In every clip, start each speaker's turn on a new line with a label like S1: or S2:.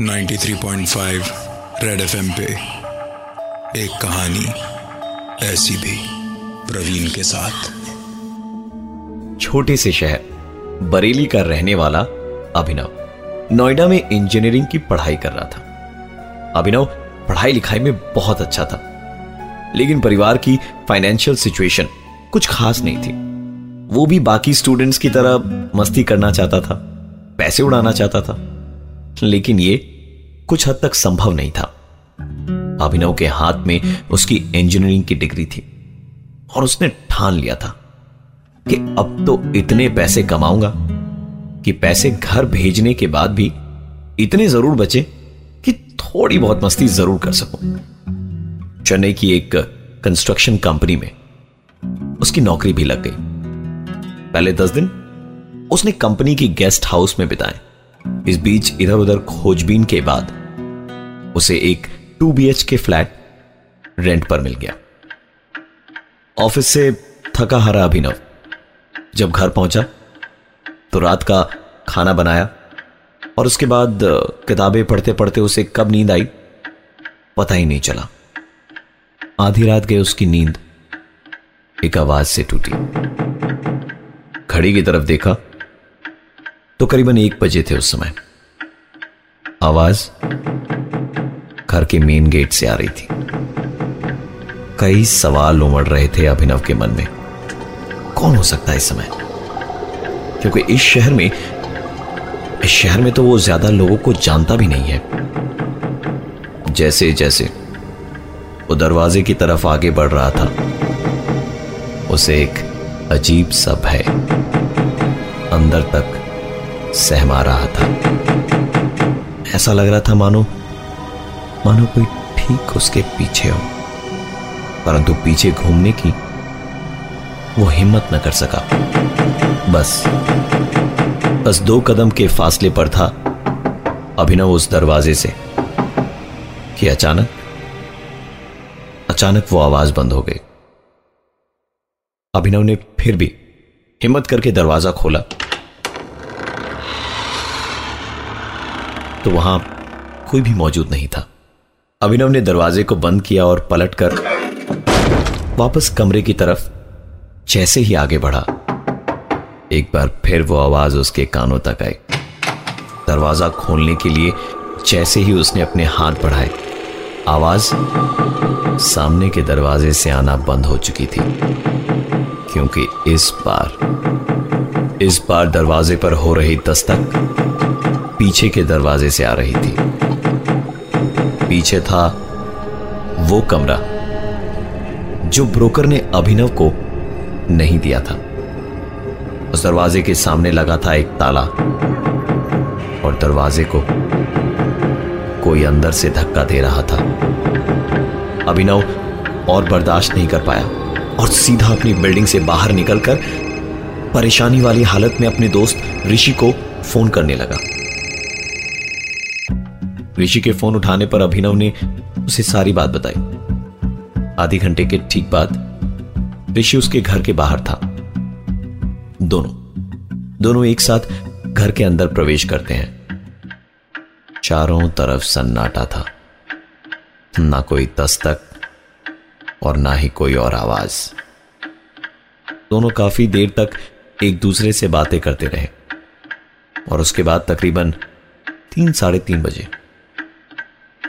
S1: 93.5 red FM पे एक कहानी ऐसी भी प्रवीण के साथ।
S2: छोटे से शहर, बरेली का रहने वाला अभिनव। नोएडा में इंजीनियरिंग की पढ़ाई कर रहा था। अभिनव पढ़ाई लिखाई में बहुत अच्छा था। लेकिन परिवार की फाइनेंशियल सिचुएशन कुछ खास नहीं थी। वो भी बाकी स्टूडेंट्स की तरह मस्ती करना चाहता था, पैसे उड़ाना चाहता था। लेकिन ये कुछ हद तक संभव नहीं था। अभिनव के हाथ में उसकी इंजीनियरिंग की डिग्री थी और उसने ठान लिया था कि अब तो इतने पैसे कमाऊँगा कि पैसे घर भेजने के बाद भी इतने ज़रूर बचे कि थोड़ी बहुत मस्ती ज़रूर कर सकूँ। चेन्नई की एक कंस्ट्रक्शन कंपनी में उसकी नौकरी भी लग गई। पहले दस दिन उसने कंपनी की गेस्ट हाउस में बिताए। इस बीच इधर उधर खोजबीन के बाद उसे एक two BHK flat rent पर मिल गया। ऑफ़िस से थका हारा अभिनव, जब घर पहुँचा तो रात का खाना बनाया और उसके बाद किताबें पढ़ते पढ़ते उसे कब नींद आई, पता ही नहीं चला। आधी रात गए उसकी नींद एक आवाज़ से टूटी। घड़ी की तरफ़ देखा तो करीबन एक बजे थे उस समय। आवाज़ घर के मेन गेट से आ रही थी। कई सवाल उमड़ रहे थे अभिनव के मन में। कौन हो सकता है इस समय? क्योंकि इस शहर में, इस शहर में तो वो ज़्यादा लोगों को जानता भी नहीं है। जैसे जैसे वो दरवाजे की तरफ़ आगे बढ़ रहा था, उसे एक अजीब सा भय अंदर तक सहमा रहा था। ऐसा लग रहा था, मानो मानो कोई ठीक उसके पीछे हो। परंतु पीछे घूमने की वो हिम्मत न कर सका। बस बस दो कदम के फासले पर था अभिनव उस दरवाजे से कि अचानक अचानक वो आवाज़ बंद हो गई। अभिनव ने फिर भी हिम्मत करके दरवाज़ा खोला। तो वहाँ कोई भी मौजूद नहीं था। अभिनव ने दरवाजे को बंद किया और पलटकर वापस कमरे की तरफ़ जैसे ही आगे बढ़ा। एक बार फिर वो आवाज़ उसके कानों तक आई। दरवाज़ा खोलने के लिए जैसे ही उसने अपने हाथ बढ़ाए, आवाज़ सामने के दरवाजे से आना बंद हो चुकी थी। क्योंकि इस बार इस बार दरवाजे पर हो रही दस्तक पीछे के दरवाजे से आ रही थी। पीछे था वो कमरा, जो ब्रोकर ने अभिनव को नहीं दिया था। उस दरवाजे के सामने लगा था एक ताला, और दरवाजे को कोई अंदर से धक्का दे रहा था। अभिनव और बर्दाश्त नहीं कर पाया, और सीधा अपनी बिल्डिंग से बाहर निकलकर परेशानी वाली हालत में अपने दोस्त ऋषि को फ़ोन करने लगा। ऋषि के फ़ोन उठाने पर अभिनव ने उसे सारी बात बताई। आधे घंटे के ठीक बाद ऋषि उसके घर के बाहर था। दोनों दोनों एक साथ घर के अंदर प्रवेश करते हैं। चारों तरफ़ सन्नाटा था। ना कोई दस्तक और ना ही कोई और आवाज़। दोनों काफ़ी देर तक एक दूसरे से बातें करते रहे। और उसके बाद तकरीबन तीन, साढ़े तीन बजे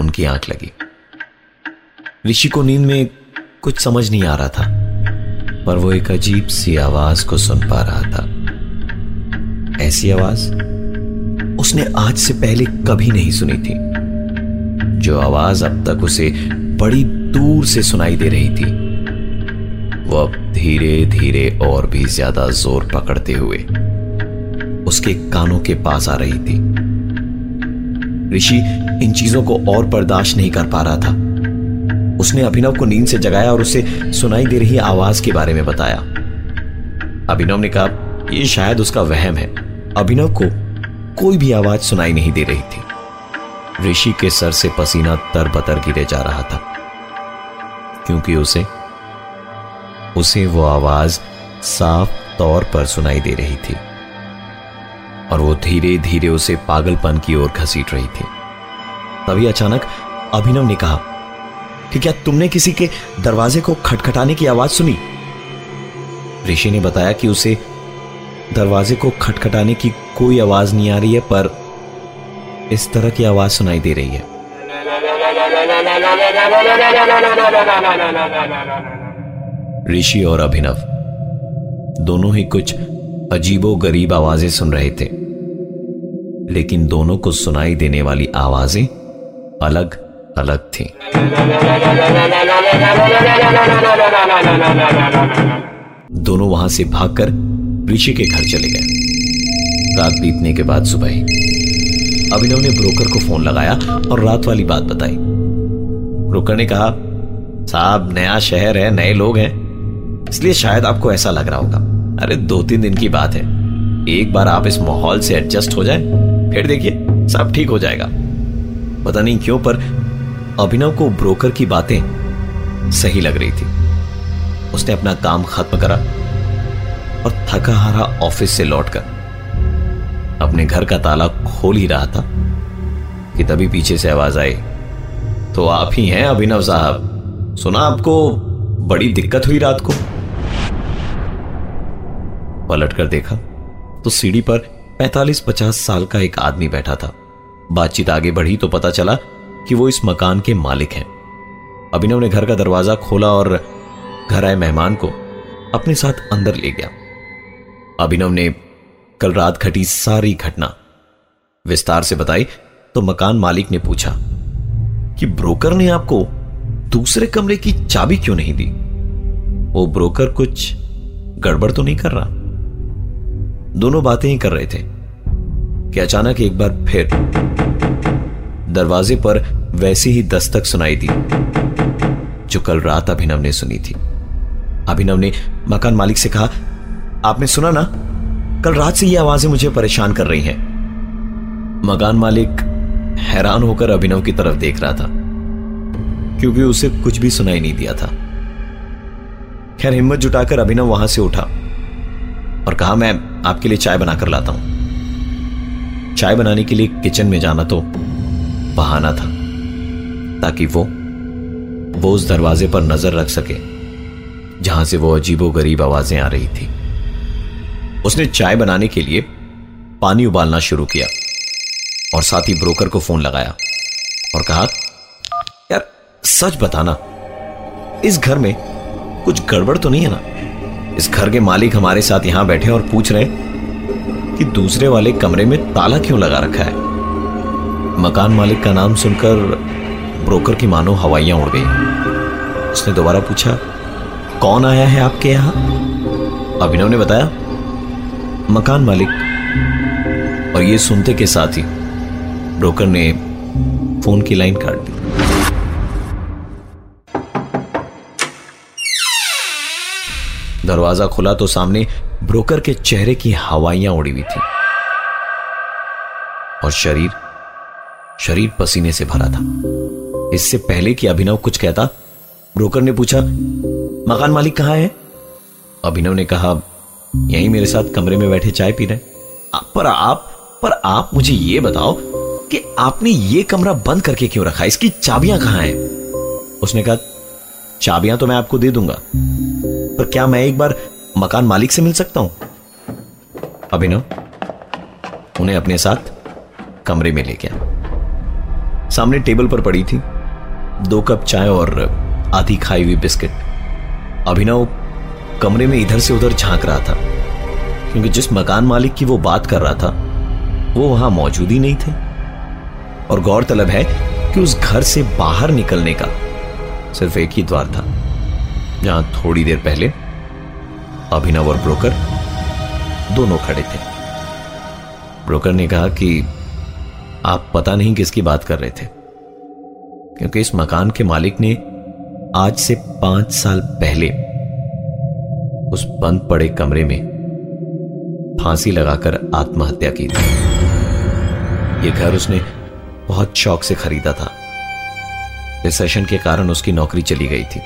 S2: उनकी आँख लगी। ऋषि को नींद में कुछ समझ नहीं आ रहा था, पर वो एक अजीब सी आवाज़ को सुन पा रहा था। ऐसी आवाज़ उसने आज से पहले कभी नहीं सुनी थी, जो आवाज़ अब तक उसे बड़ी दूर से सुनाई दे रही थी। वो अब धीरे धीरे और भी ज़्यादा ज़ोर पकड़ते हुए उसके कानों के पास आ रही थी। ऋषि इन चीज़ों को और बर्दाश्त नहीं कर पा रहा था। उसने अभिनव को नींद से जगाया और उसे सुनाई दे रही आवाज़ के बारे में बताया। अभिनव ने कहा यह शायद उसका वहम है। अभिनव को कोई भी आवाज़ सुनाई नहीं दे रही थी। ऋषि के सर से पसीना तर बतर गिरे जा रहा था। क्योंकि उसे उसे वो आवाज़ साफ़ तौर पर सुनाई दे रही थी। और वो धीरे धीरे उसे पागलपन की ओर घसीट रही थी। तभी अचानक अभिनव ने कहा, कि क्या तुमने किसी के दरवाजे को खटखटाने की आवाज़ सुनी? ऋषि ने बताया कि उसे दरवाजे को खटखटाने की कोई आवाज़ नहीं आ रही है, पर इस तरह की आवाज़ सुनाई दे रही है। ऋषि और अभिनव दोनों ही कुछ अजीबो गरीब आवाज़ें सुन रहे थे, लेकिन दोनों को सुनाई देने वाली आवाज़ें अलग अलग थी। दोनों वहाँ से भागकर ऋषि के घर चले गए। रात बीतने के बाद सुबह अभिनव ने ब्रोकर को फ़ोन लगाया और रात वाली बात बताई। ब्रोकर ने कहा, साहब, नया शहर है, नए लोग हैं। इसलिए शायद आपको ऐसा लग रहा होगा। अरे दो तीन दिन की बात है। एक बार आप इस माहौल से एडजस्ट हो जाए, फिर देखिए, सब ठीक हो जाएगा। पता नहीं क्यों, पर अभिनव को ब्रोकर की बातें सही लग रही थी। उसने अपना काम खत्म करा और थका हारा ऑफ़िस से लौटकर अपने घर का ताला खोल ही रहा था कि तभी पीछे से आवाज़ आई। तो आप ही हैं अभिनव साहब। सुना आपको बड़ी दिक्कत हुई रात को? पलट कर देखा तो सीढ़ी पर 45-50 साल का एक आदमी बैठा था। बातचीत आगे बढ़ी तो पता चला कि वो इस मकान के मालिक हैं। अभिनव ने घर का दरवाज़ा खोला और घर आए मेहमान को अपने साथ अंदर ले गया। अभिनव ने कल रात घटी सारी घटना विस्तार से बताई तो मकान मालिक ने पूछा कि ब्रोकर ने आपको दूसरे कमरे की चाबी क्यों नहीं दी? वो ब्रोकर कुछ गड़बड़ तो नहीं कर रहा? दोनों बातें ही कर रहे थे। कि अचानक एक बार फिर दरवाजे पर वैसी ही दस्तक सुनाई दी, जो कल रात अभिनव ने सुनी थी। अभिनव ने मकान मालिक से कहा, आपने सुना ना? कल रात से ये आवाज़ें मुझे परेशान कर रही हैं। मकान मालिक हैरान होकर अभिनव की तरफ़ देख रहा था, क्योंकि उसे कुछ भी सुनाई नहीं दिया था। खैर, हिम्मत जुटाकर अभिनव वहाँ से उठा और कहा, मैं आपके लिए चाय बनाकर लाता हूँ। चाय बनाने के लिए किचन में जाना तो बहाना था, ताकि वो वो उस दरवाजे पर नज़र रख सके, जहाँ से वो अजीबो गरीब आवाज़ें आ रही थी। उसने चाय बनाने के लिए पानी उबालना शुरू किया और साथ ही ब्रोकर को फ़ोन लगाया और कहा, यार, सच बताना, इस घर में कुछ गड़बड़ तो नहीं है ना? इस घर के मालिक हमारे साथ यहाँ बैठे और पूछ रहे कि दूसरे वाले कमरे में ताला क्यों लगा रखा है? मकान मालिक का नाम सुनकर ब्रोकर की मानो हवाइयाँ उड़ गई। उसने दोबारा पूछा, कौन आया है आपके यहाँ? अभिनव ने बताया, मकान मालिक। और ये सुनते के साथ ही ब्रोकर ने फ़ोन की लाइन काट दी। दरवाज़ा खुला तो सामने ब्रोकर के चेहरे की हवाइयाँ उड़ी हुई थी। और शरीर शरीर पसीने से भरा था। इससे पहले कि अभिनव कुछ कहता, ब्रोकर ने पूछा, मकान मालिक कहाँ है? अभिनव ने कहा, यहीं मेरे साथ कमरे में बैठे चाय पी रहे पर आप पर आप मुझे यह बताओ कि आपने ये कमरा बंद करके क्यों रखा? इसकी चाबियाँ कहाँ हैं? उसने कहा, चाबियाँ तो मैं आपको दे दूँगा। पर क्या मैं एक बार मकान मालिक से मिल सकता हूँ? अभिनव, उन्हें अपने साथ कमरे में ले गया सामने टेबल पर पड़ी थी, दो कप चाय और आधी खाई हुई बिस्किट। अभिनव कमरे में इधर से उधर झाँक रहा था, क्योंकि जिस मकान मालिक की वो बात कर रहा था, वो वहाँ मौजूद ही नहीं थे। और गौरतलब है कि उस घर से बाहर निकलने का सिर्फ़ एक ही द्वार था। जहाँ थोड़ी देर पहले, अभिनव और ब्रोकर दोनों खड़े थे। ब्रोकर ने कहा कि आप पता नहीं किसकी बात कर रहे थे, क्योंकि इस मकान के मालिक ने आज से पाँच साल पहले उस बंद पड़े कमरे में फांसी लगाकर आत्महत्या की थी। यह घर उसने बहुत शौक से खरीदा था। रिसेशन के कारण उसकी नौकरी चली गई थी।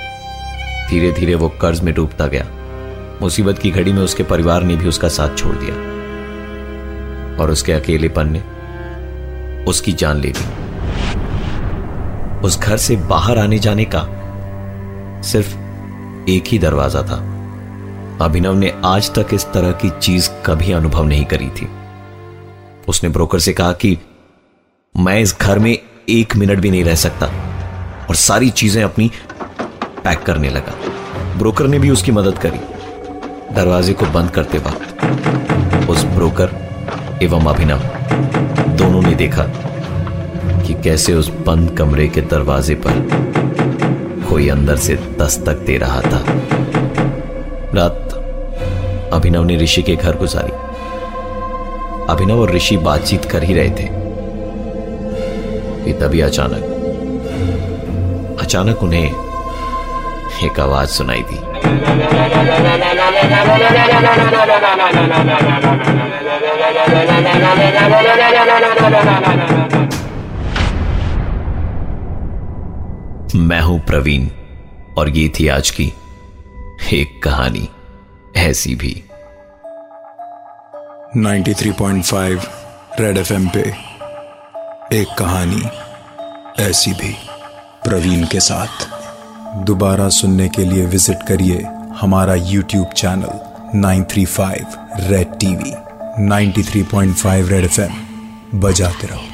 S2: धीरे धीरे वो कर्ज में डूबता गया। मुसीबत की घड़ी में उसके परिवार ने भी उसका साथ छोड़ दिया। और उसके अकेलेपन ने उसकी जान ले ली। उस घर से बाहर आने जाने का सिर्फ़ एक ही दरवाज़ा था। अभिनव ने आज तक इस तरह की चीज़ कभी अनुभव नहीं करी थी। उसने ब्रोकर से कहा कि मैं इस घर में एक मिनट भी नहीं रह सकता और सारी चीज़ें अपनी पैक करने लगा। ब्रोकर ने भी उसकी मदद करी। दरवाजे को बंद करते वक्त उस ब्रोकर एवं अभिनव दोनों ने देखा कि कैसे उस बंद कमरे के दरवाजे पर कोई अंदर से दस्तक दे रहा था। रात अभिनव ने ऋषि के घर गुजारी। अभिनव और ऋषि बातचीत कर ही रहे थे। तभी अचानक अचानक उन्हें एक आवाज़ सुनाई दी। मैं हूँ प्रवीण, और ये थी आज की एक कहानी, ऐसी भी।
S1: 93.5 रेड एफएम पे एक कहानी, ऐसी भी, प्रवीण के साथ। दोबारा सुनने के लिए विज़िट करिए हमारा YouTube channel 935 red TV 93.5 red FM बजाते रहो।